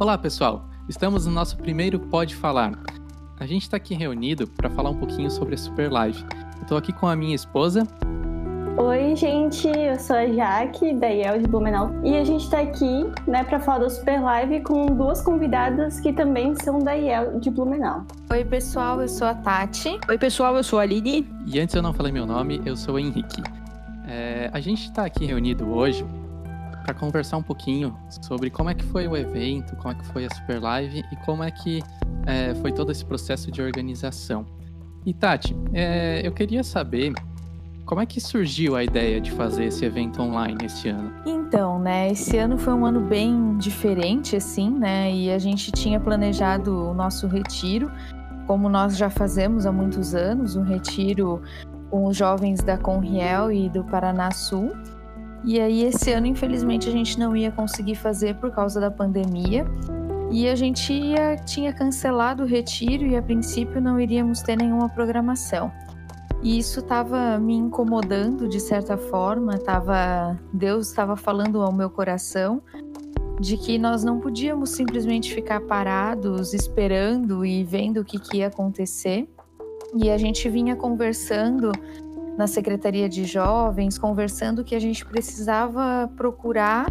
Olá, pessoal. Estamos no nosso primeiro Pode Falar. A gente está aqui reunido para falar um pouquinho sobre a Super Live. Estou aqui com a minha esposa. Oi, gente, eu sou a Jaque, da IEL de Blumenau, e a gente está aqui né, para falar da Super Live com duas convidadas que também são da IEL de Blumenau. Oi, pessoal, eu sou a Tati. Oi, pessoal, eu sou a Aline. E antes eu não falei meu nome, eu sou o Henrique. É, a gente está aqui reunido hoje para conversar um pouquinho sobre como é que foi o evento, como é que foi a Super Live e como é que é, foi todo esse processo de organização. E Tati, é, eu queria saber como é que surgiu a ideia de fazer esse evento online esse ano? Então, né, esse ano foi um ano bem diferente, assim, né, e a gente tinha planejado o nosso retiro, como nós já fazemos há muitos anos, um retiro com os jovens da Conriel e do Paraná Sul. E aí, esse ano, infelizmente, a gente não ia conseguir fazer por causa da pandemia. E a gente ia, tinha cancelado o retiro e, a princípio, não iríamos ter nenhuma programação. E isso estava me incomodando de certa forma, tava, Deus estava falando ao meu coração de que nós não podíamos simplesmente ficar parados esperando e vendo o que, que ia acontecer. E a gente vinha conversando na Secretaria de Jovens, conversando que a gente precisava procurar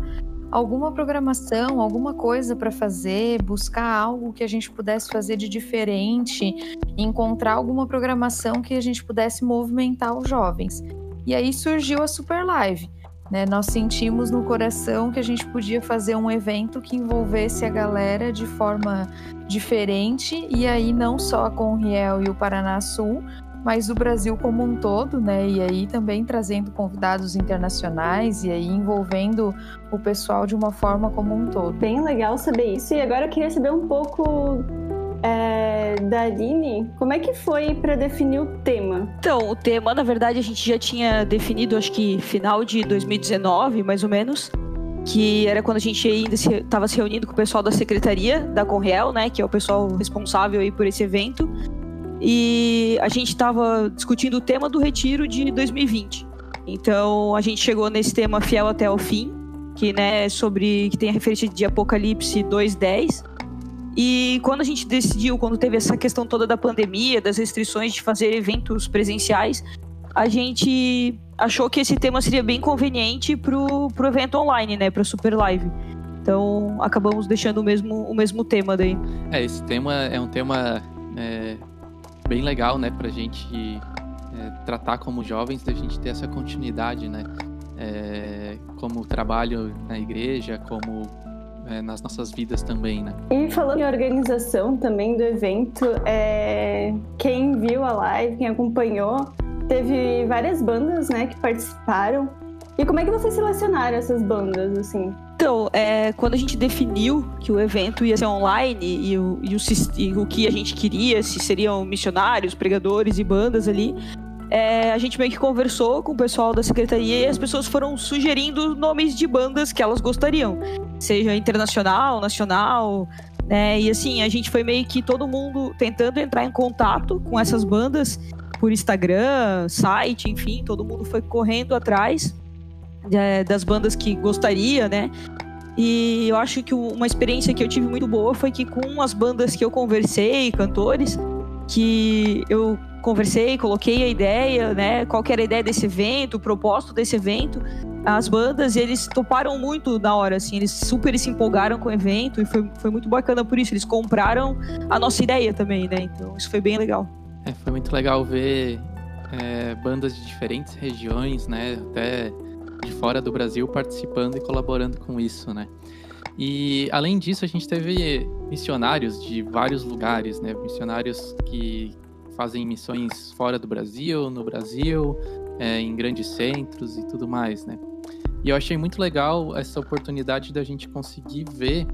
alguma programação, alguma coisa para fazer, buscar algo que a gente pudesse fazer de diferente, encontrar alguma programação que a gente pudesse movimentar os jovens. E aí surgiu a Super Live. Né? Nós sentimos no coração que a gente podia fazer um evento que envolvesse a galera de forma diferente, e aí não só a Conriel e o Paraná Sul, mas o Brasil como um todo, né? E aí também trazendo convidados internacionais e aí envolvendo o pessoal de uma forma como um todo. Bem legal saber isso. E agora eu queria saber um pouco é, da Aline, como é que foi para definir o tema? Então, o tema, na verdade, a gente já tinha definido, acho que final de 2019, mais ou menos, que era quando a gente ainda estava se, se, reunindo com o pessoal da secretaria da Conreal, né, que é o pessoal responsável aí por esse evento, e a gente estava discutindo o tema do retiro de 2020. Então, a gente chegou nesse tema fiel até o fim, que né, sobre que tem a referência de Apocalipse 2:10 e quando a gente decidiu, quando teve essa questão toda da pandemia, das restrições de fazer eventos presenciais, a gente achou que esse tema seria bem conveniente pro, pro evento online, né? Pra Super Live. Então acabamos deixando o mesmo, o mesmo tema daí. É, esse tema é um tema é, bem legal, né, pra gente é, tratar como jovens, da gente ter essa continuidade, né? É, como trabalho na igreja, como é, nas nossas vidas também, né? E falando em organização também do evento, é... quem viu a live, quem acompanhou, teve várias bandas, né, que participaram. E como é que vocês selecionaram essas bandas, assim? Então, é, quando a gente definiu que o evento ia ser online e o, e o, e o que a gente queria, se seriam missionários, pregadores e bandas ali, é, a gente meio que conversou com o pessoal da secretaria e as pessoas foram sugerindo nomes de bandas que elas gostariam, seja internacional, nacional, né? E assim, a gente foi meio que todo mundo tentando entrar em contato com essas bandas por Instagram, site, enfim, todo mundo foi correndo atrás é, das bandas que gostaria, né? E eu acho que uma experiência que eu tive muito boa foi que com as bandas que eu conversei, cantores, que eu conversei, coloquei a ideia, né? Qual era a ideia desse evento, o propósito desse evento. As bandas, eles toparam muito na hora, assim, eles super se empolgaram com o evento e foi, foi muito bacana por isso. Eles compraram a nossa ideia também, né? Então isso foi bem legal. É, foi muito legal ver é, bandas de diferentes regiões, né? Até de fora do Brasil participando e colaborando com isso, né? E além disso, a gente teve missionários de vários lugares, né? Missionários que fazem missões fora do Brasil, no Brasil, é, em grandes centros e tudo mais, né? E eu achei muito legal essa oportunidade da gente conseguir ver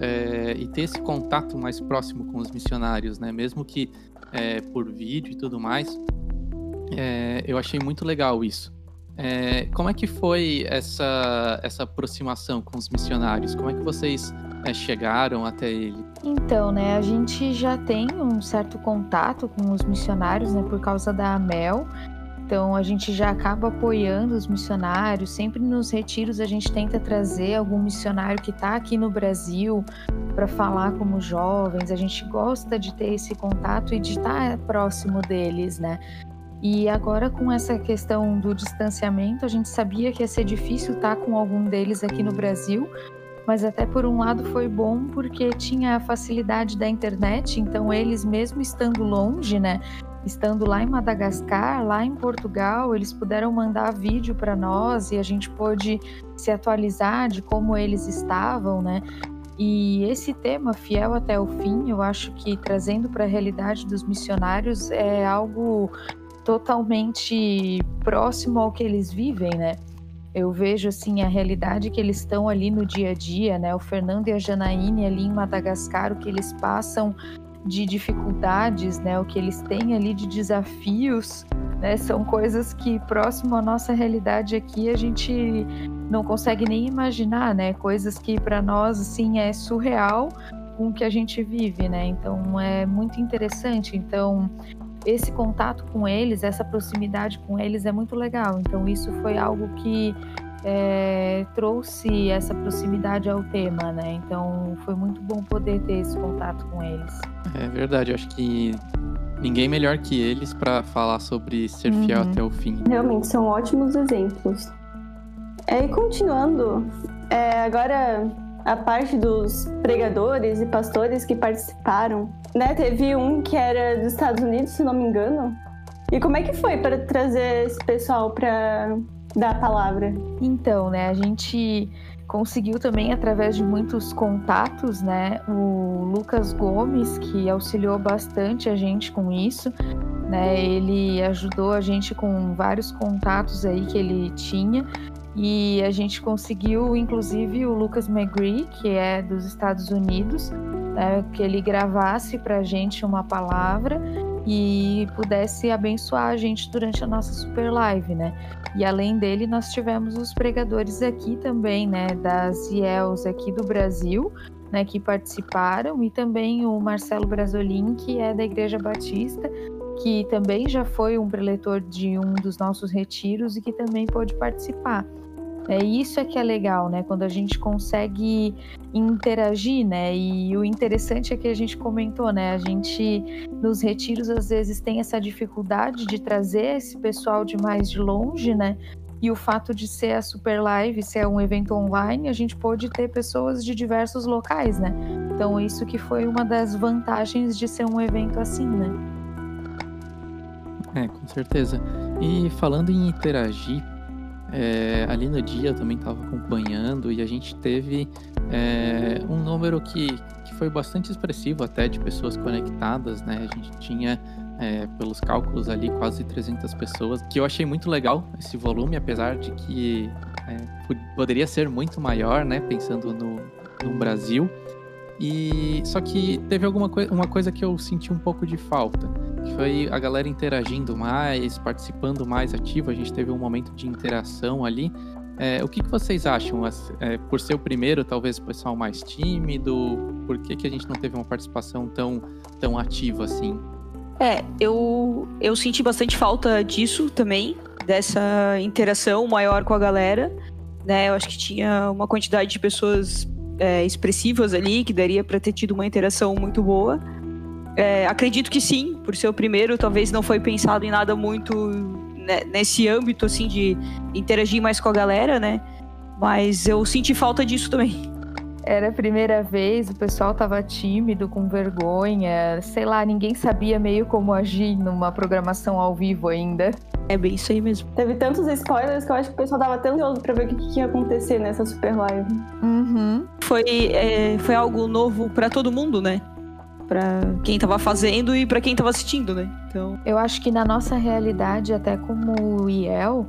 é, e ter esse contato mais próximo com os missionários, né? Mesmo que é, por vídeo e tudo mais, é, eu achei muito legal isso. É, como é que foi essa, essa aproximação com os missionários? Como é que vocês é, chegaram até ele? Então, né, a gente já tem um certo contato com os missionários, né, por causa da AMEL. Então, a gente já acaba apoiando os missionários. Sempre nos retiros a gente tenta trazer algum missionário que está aqui no Brasil para falar como jovens, a gente gosta de ter esse contato e de estar próximo deles, né? E agora com essa questão do distanciamento, a gente sabia que ia ser difícil estar com algum deles aqui no Brasil, mas até por um lado foi bom porque tinha a facilidade da internet, então eles mesmo estando longe, né, estando lá em Madagascar, lá em Portugal, eles puderam mandar vídeo para nós e a gente pôde se atualizar de como eles estavam, né? E esse tema, fiel até o fim, eu acho que trazendo para a realidade dos missionários é algo totalmente próximo ao que eles vivem, né? Eu vejo assim a realidade que eles estão ali no dia a dia, né? O Fernando e a Janaíne ali em Madagascar, o que eles passam de dificuldades, né? O que eles têm ali de desafios, né? São coisas que próximo à nossa realidade aqui a gente não consegue nem imaginar, né? Coisas que para nós assim é surreal com o que a gente vive, né? Então é muito interessante. Então esse contato com eles, essa proximidade com eles é muito legal. Então isso foi algo que é, trouxe essa proximidade ao tema, né? Então foi muito bom poder ter esse contato com eles. É verdade, eu acho que ninguém melhor que eles para falar sobre ser fiel uhum. até o fim. Realmente são ótimos exemplos. É, e continuando, é, agora a parte dos pregadores e pastores que participaram, né? Teve um que era dos Estados Unidos, se não me engano. E como é que foi para trazer esse pessoal para dar a palavra? Então, né, a gente conseguiu também através de muitos contatos, né? O Lucas Gomes, que auxiliou bastante a gente com isso, né? Ele ajudou a gente com vários contatos aí que ele tinha e a gente conseguiu, inclusive, o Lucas McGree, que é dos Estados Unidos, né, que ele gravasse para a gente uma palavra e pudesse abençoar a gente durante a nossa super live, né? E além dele, nós tivemos os pregadores aqui também, né, das IELs aqui do Brasil, né, que participaram, e também o Marcelo Brasolin, que é da Igreja Batista, que também já foi um preletor de um dos nossos retiros e que também pôde participar. É isso é que é legal, né? Quando a gente consegue interagir, né? E o interessante é que a gente comentou, né? A gente nos retiros às vezes tem essa dificuldade de trazer esse pessoal de mais de longe, né? E o fato de ser a Super Live, ser um evento online, a gente pôde ter pessoas de diversos locais, né? Então isso que foi uma das vantagens de ser um evento assim, né? É, com certeza. E falando em interagir, é, ali no dia eu também estava acompanhando e a gente teve é, um número que, que foi bastante expressivo até de pessoas conectadas, né? A gente tinha, é, pelos cálculos ali, quase 300 pessoas, que eu achei muito legal esse volume, apesar de que é, poderia ser muito maior, né? Pensando no, no Brasil. E só que teve alguma coisa, uma coisa que eu senti um pouco de falta foi a galera interagindo mais, participando mais ativo. A gente teve um momento de interação ali. É, o que, que, vocês acham? É, por ser o primeiro, talvez o pessoal mais tímido, por que, que a gente não teve uma participação tão, tão ativa assim? É, eu, eu senti bastante falta disso também, dessa interação maior com a galera. Né? Eu acho que tinha uma quantidade de pessoas é, expressivas ali, que daria para ter tido uma interação muito boa. É, acredito que sim, por ser o primeiro, talvez não foi pensado em nada muito né, nesse âmbito, assim, de interagir mais com a galera, né? Mas eu senti falta disso também. Era a primeira vez, o pessoal tava tímido, com vergonha, sei lá, ninguém sabia meio como agir numa programação ao vivo ainda. É bem isso aí mesmo. Teve tantos spoilers que eu acho que o pessoal tava tão ansioso pra ver o que, que ia acontecer nessa super live. Uhum. Foi, é, foi algo novo para todo mundo, né? Para quem estava fazendo e para quem estava assistindo, né? Então, eu acho que na nossa realidade, até como IEL,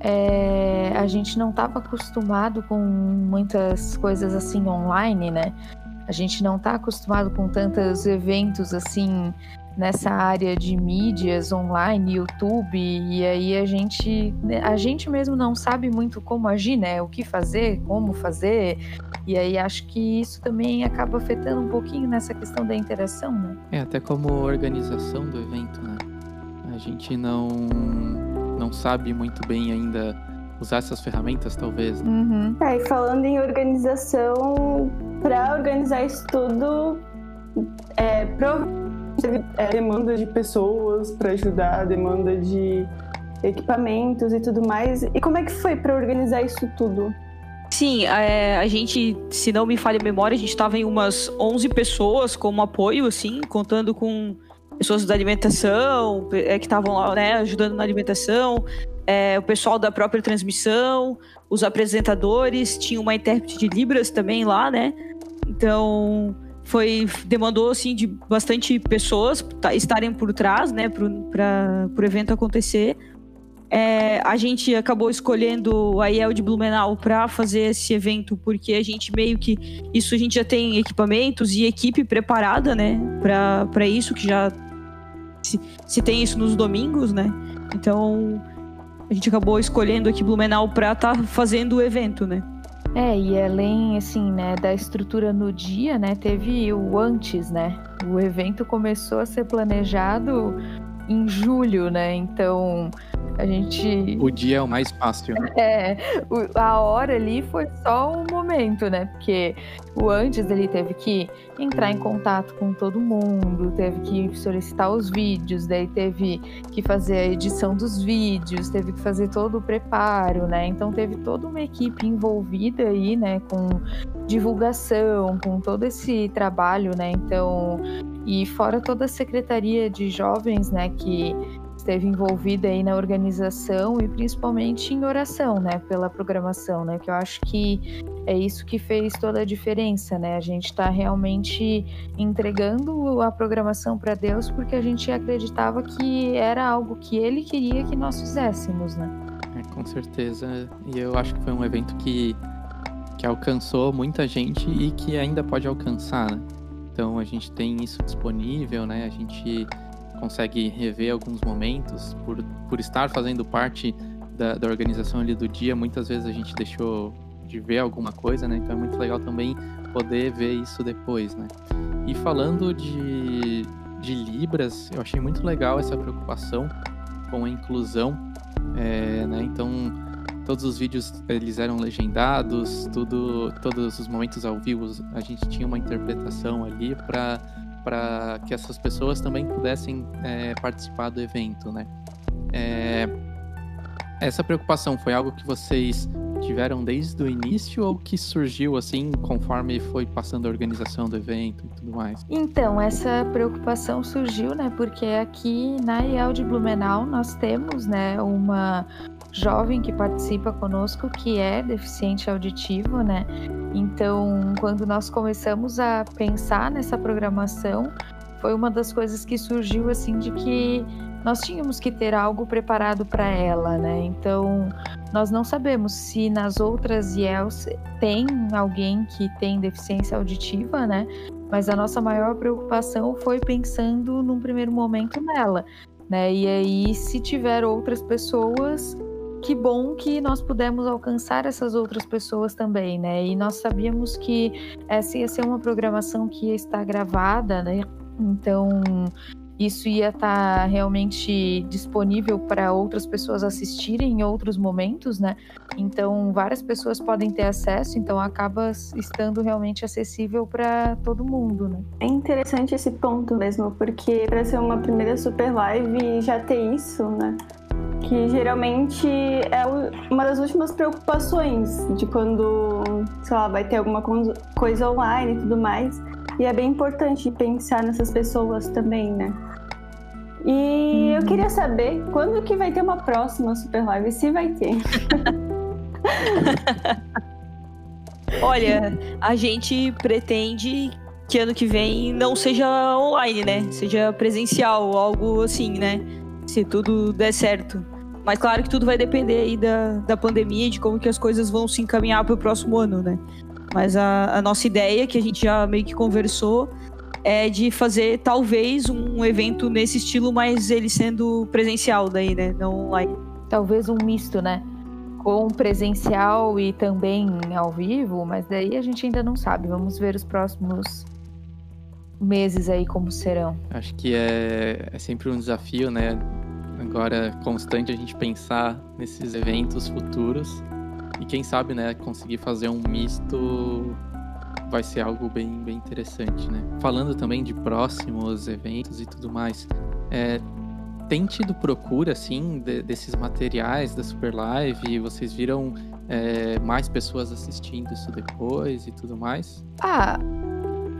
é, a gente não estava acostumado com muitas coisas assim online, né? A gente não está acostumado com tantos eventos assim nessa área de mídias online, YouTube, e aí a gente a gente mesmo não sabe muito como agir, né? O que fazer, como fazer. E aí acho que isso também acaba afetando um pouquinho nessa questão da interação, né? É, até como organização do evento, né? A gente não não sabe muito bem ainda usar essas ferramentas, talvez. Né? Uhum. É, e falando em organização, para organizar isso tudo, é, teve é, demanda de pessoas para ajudar, demanda de equipamentos e tudo mais. E como é que foi para organizar isso tudo? Sim, é, a gente, se não me falha a memória, a gente estava em umas 11 pessoas como apoio, assim, contando com pessoas da alimentação, é, que estavam lá, né, ajudando na alimentação, é, o pessoal da própria transmissão, os apresentadores, tinha uma intérprete de Libras também lá, né? Então, foi demandou assim de bastante pessoas estarem por trás, né, para o evento acontecer. É, a gente acabou escolhendo a IEL de Blumenau para fazer esse evento, porque a gente meio que. Isso a gente já tem equipamentos e equipe preparada, né? Para isso, que já se, se tem isso nos domingos, né? Então a gente acabou escolhendo aqui Blumenau para estar tá fazendo o evento, né? É, e além, assim, né, da estrutura no dia, né, teve o antes, né? O evento começou a ser planejado em julho, né? Então a gente. O dia é o mais fácil. É, a hora ali foi só um momento, né? Porque o antes ele teve que entrar em contato com todo mundo, teve que solicitar os vídeos, daí teve que fazer a edição dos vídeos, teve que fazer todo o preparo, né? Então teve toda uma equipe envolvida aí, né? Com divulgação, com todo esse trabalho, né? Então, e fora toda a secretaria de jovens, né? Que esteve envolvida aí na organização e principalmente em oração, né, pela programação, né, que eu acho que é isso que fez toda a diferença, né? A gente está realmente entregando a programação para Deus porque a gente acreditava que era algo que Ele queria que nós fizéssemos, né? É, com certeza. E eu acho que foi um evento que que alcançou muita gente e que ainda pode alcançar. Né? Então a gente tem isso disponível, né? A gente consegue rever alguns momentos por, por estar fazendo parte da, da organização ali do dia. Muitas vezes a gente deixou de ver alguma coisa, né? Então é muito legal também poder ver isso depois, né? E falando de, de Libras, eu achei muito legal essa preocupação com a inclusão, é, né? Então todos os vídeos eles eram legendados, tudo, todos os momentos ao vivo a gente tinha uma interpretação ali para para que essas pessoas também pudessem é, participar do evento, né? É, essa preocupação foi algo que vocês tiveram desde o início ou que surgiu assim conforme foi passando a organização do evento e tudo mais? Então, essa preocupação surgiu, né, porque aqui na IEL de Blumenau nós temos, né, uma jovem que participa conosco que é deficiente auditivo, né? Então, quando nós começamos a pensar nessa programação, foi uma das coisas que surgiu assim de que nós tínhamos que ter algo preparado para ela, né? Então, nós não sabemos se nas outras IELs tem alguém que tem deficiência auditiva, né? Mas a nossa maior preocupação foi pensando num primeiro momento nela, né? E aí, se tiver outras pessoas, que bom que nós pudemos alcançar essas outras pessoas também, né? E nós sabíamos que essa ia ser uma programação que ia estar gravada, né? Então, isso ia estar realmente disponível para outras pessoas assistirem em outros momentos, né? Então, várias pessoas podem ter acesso, então acaba estando realmente acessível para todo mundo, né? É interessante esse ponto mesmo, porque para ser uma primeira super live já ter isso, né? Que geralmente é uma das últimas preocupações de quando, sei lá, vai ter alguma coisa online e tudo mais. E é bem importante pensar nessas pessoas também, né? E eu uhum. queria saber quando que vai ter uma próxima Super Live, se vai ter. Olha, a gente pretende que ano que vem não seja online, né? Seja presencial, algo assim, né? Se tudo der certo. Mas claro que tudo vai depender aí da, da pandemia e de como que as coisas vão se encaminhar para o próximo ano, né? Mas a, a, nossa ideia, que a gente já meio que conversou, é de fazer talvez um evento nesse estilo, mas ele sendo presencial daí, né? Não online. Talvez um misto, né? Com presencial e também ao vivo, mas daí a gente ainda não sabe. Vamos ver os próximos meses aí como serão. Acho que é, é sempre um desafio, né? Agora constante a gente pensar nesses eventos futuros e quem sabe, né, conseguir fazer um misto vai ser algo bem, bem interessante, né? Falando também de próximos eventos e tudo mais, é, tem tido procura, assim, de, desses materiais da Super Live? Vocês viram é, mais pessoas assistindo isso depois e tudo mais? Ah,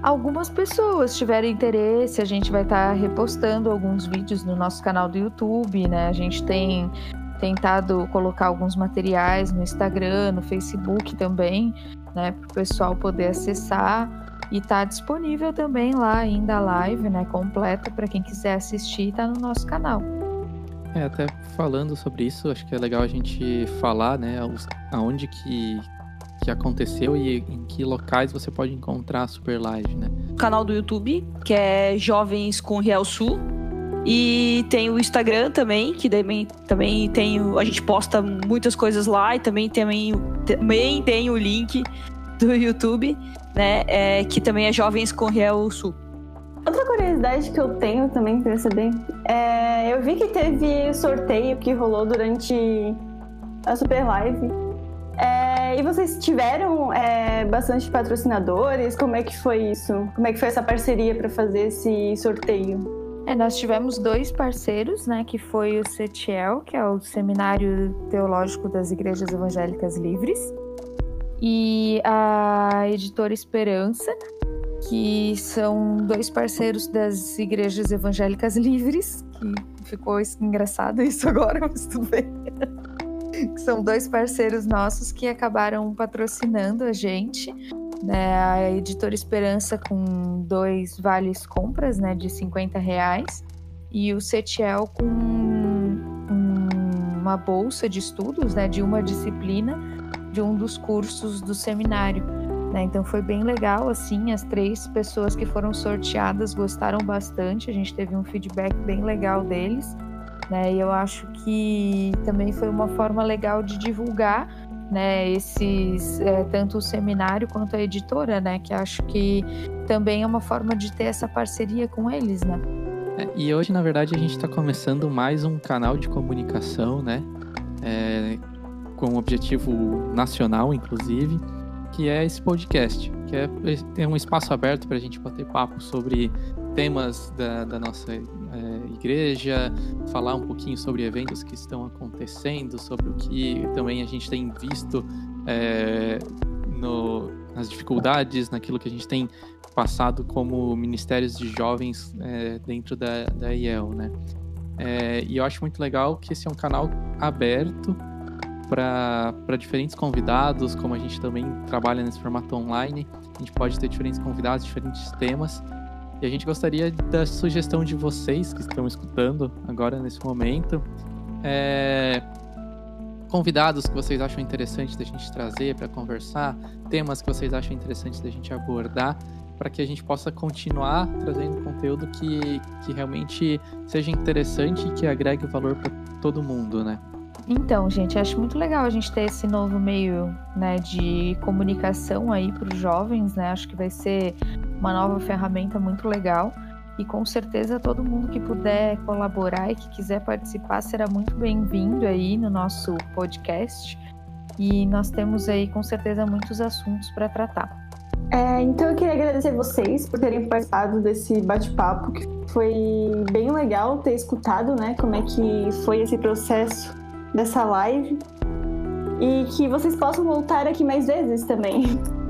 algumas pessoas tiveram interesse. A gente vai estar tá repostando alguns vídeos no nosso canal do YouTube, né? A gente tem tentado colocar alguns materiais no Instagram, no Facebook também, né? Para o pessoal poder acessar. E tá disponível também lá ainda a live, né, completa para quem quiser assistir, tá no nosso canal. É, até falando sobre isso, acho que é legal a gente falar, né, aonde que, que aconteceu e em que locais você pode encontrar a Super Live, né? Canal do YouTube, que é Jovens com Real Sul. E tem o Instagram também, que também, também tem. A gente posta muitas coisas lá e também, também, também tem o link do YouTube né? É, que também é Jovens com Real Sul. Outra curiosidade que eu tenho também para saber, é, eu vi que teve sorteio que rolou durante a Super Live. É, e vocês tiveram é, bastante patrocinadores? Como é que foi isso? Como é que foi essa parceria para fazer esse sorteio? É, nós tivemos dois parceiros, né, que foi o CETIEL, que é o Seminário Teológico das Igrejas Evangélicas Livres, e a editora Esperança, que são dois parceiros das igrejas evangélicas livres, que ficou engraçado isso agora, mas tudo bem. Que são dois parceiros nossos que acabaram patrocinando a gente. Né? A editora Esperança com dois vales compras né, de 50 reais e o Setiel com um, uma bolsa de estudos né, de uma disciplina de um dos cursos do seminário. Né? Então foi bem legal, assim, as três pessoas que foram sorteadas gostaram bastante, a gente teve um feedback bem legal deles. Né? E eu acho que também foi uma forma legal de divulgar né, esses é, tanto o seminário quanto a editora, né, que acho que também é uma forma de ter essa parceria com eles, né. É, e hoje, na verdade, a gente está começando mais um canal de comunicação, né, é, com um objetivo nacional, inclusive, que é esse podcast, que é ter um espaço aberto para a gente bater papo sobre temas da, da nossa é, igreja, falar um pouquinho sobre eventos que estão acontecendo, sobre o que também a gente tem visto é, no, nas dificuldades, naquilo que a gente tem passado como ministérios de jovens é, dentro da, da IEL, né? É, e eu acho muito legal que esse é um canal aberto para diferentes convidados, como a gente também trabalha nesse formato online, a gente pode ter diferentes convidados, diferentes temas. E a gente gostaria da sugestão de vocês que estão escutando agora nesse momento. É, convidados que vocês acham interessante da gente trazer para conversar, temas que vocês acham interessantes da gente abordar, para que a gente possa continuar trazendo conteúdo que, que realmente seja interessante e que agregue valor para todo mundo, né? Então, gente, acho muito legal a gente ter esse novo meio né, de comunicação aí para os jovens, né? Acho que vai ser uma nova ferramenta muito legal. E com certeza todo mundo que puder colaborar e que quiser participar será muito bem-vindo aí no nosso podcast. E nós temos aí com certeza muitos assuntos para tratar. É, então eu queria agradecer vocês por terem participado desse bate-papo, que foi bem legal ter escutado, né, como é que foi esse processo dessa live e que vocês possam voltar aqui mais vezes também.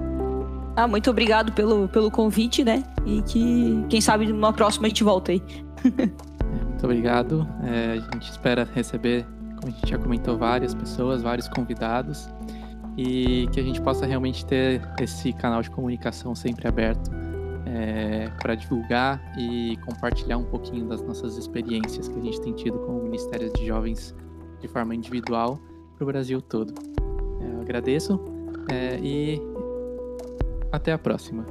Ah, muito obrigado pelo, pelo convite, né? E que, quem sabe, numa próxima a gente volta aí. muito obrigado. É, a gente espera receber, como a gente já comentou, várias pessoas, vários convidados e que a gente possa realmente ter esse canal de comunicação sempre aberto é, para divulgar e compartilhar um pouquinho das nossas experiências que a gente tem tido com o Ministério de Jovens de forma individual para o Brasil todo. É, eu agradeço é, e até a próxima.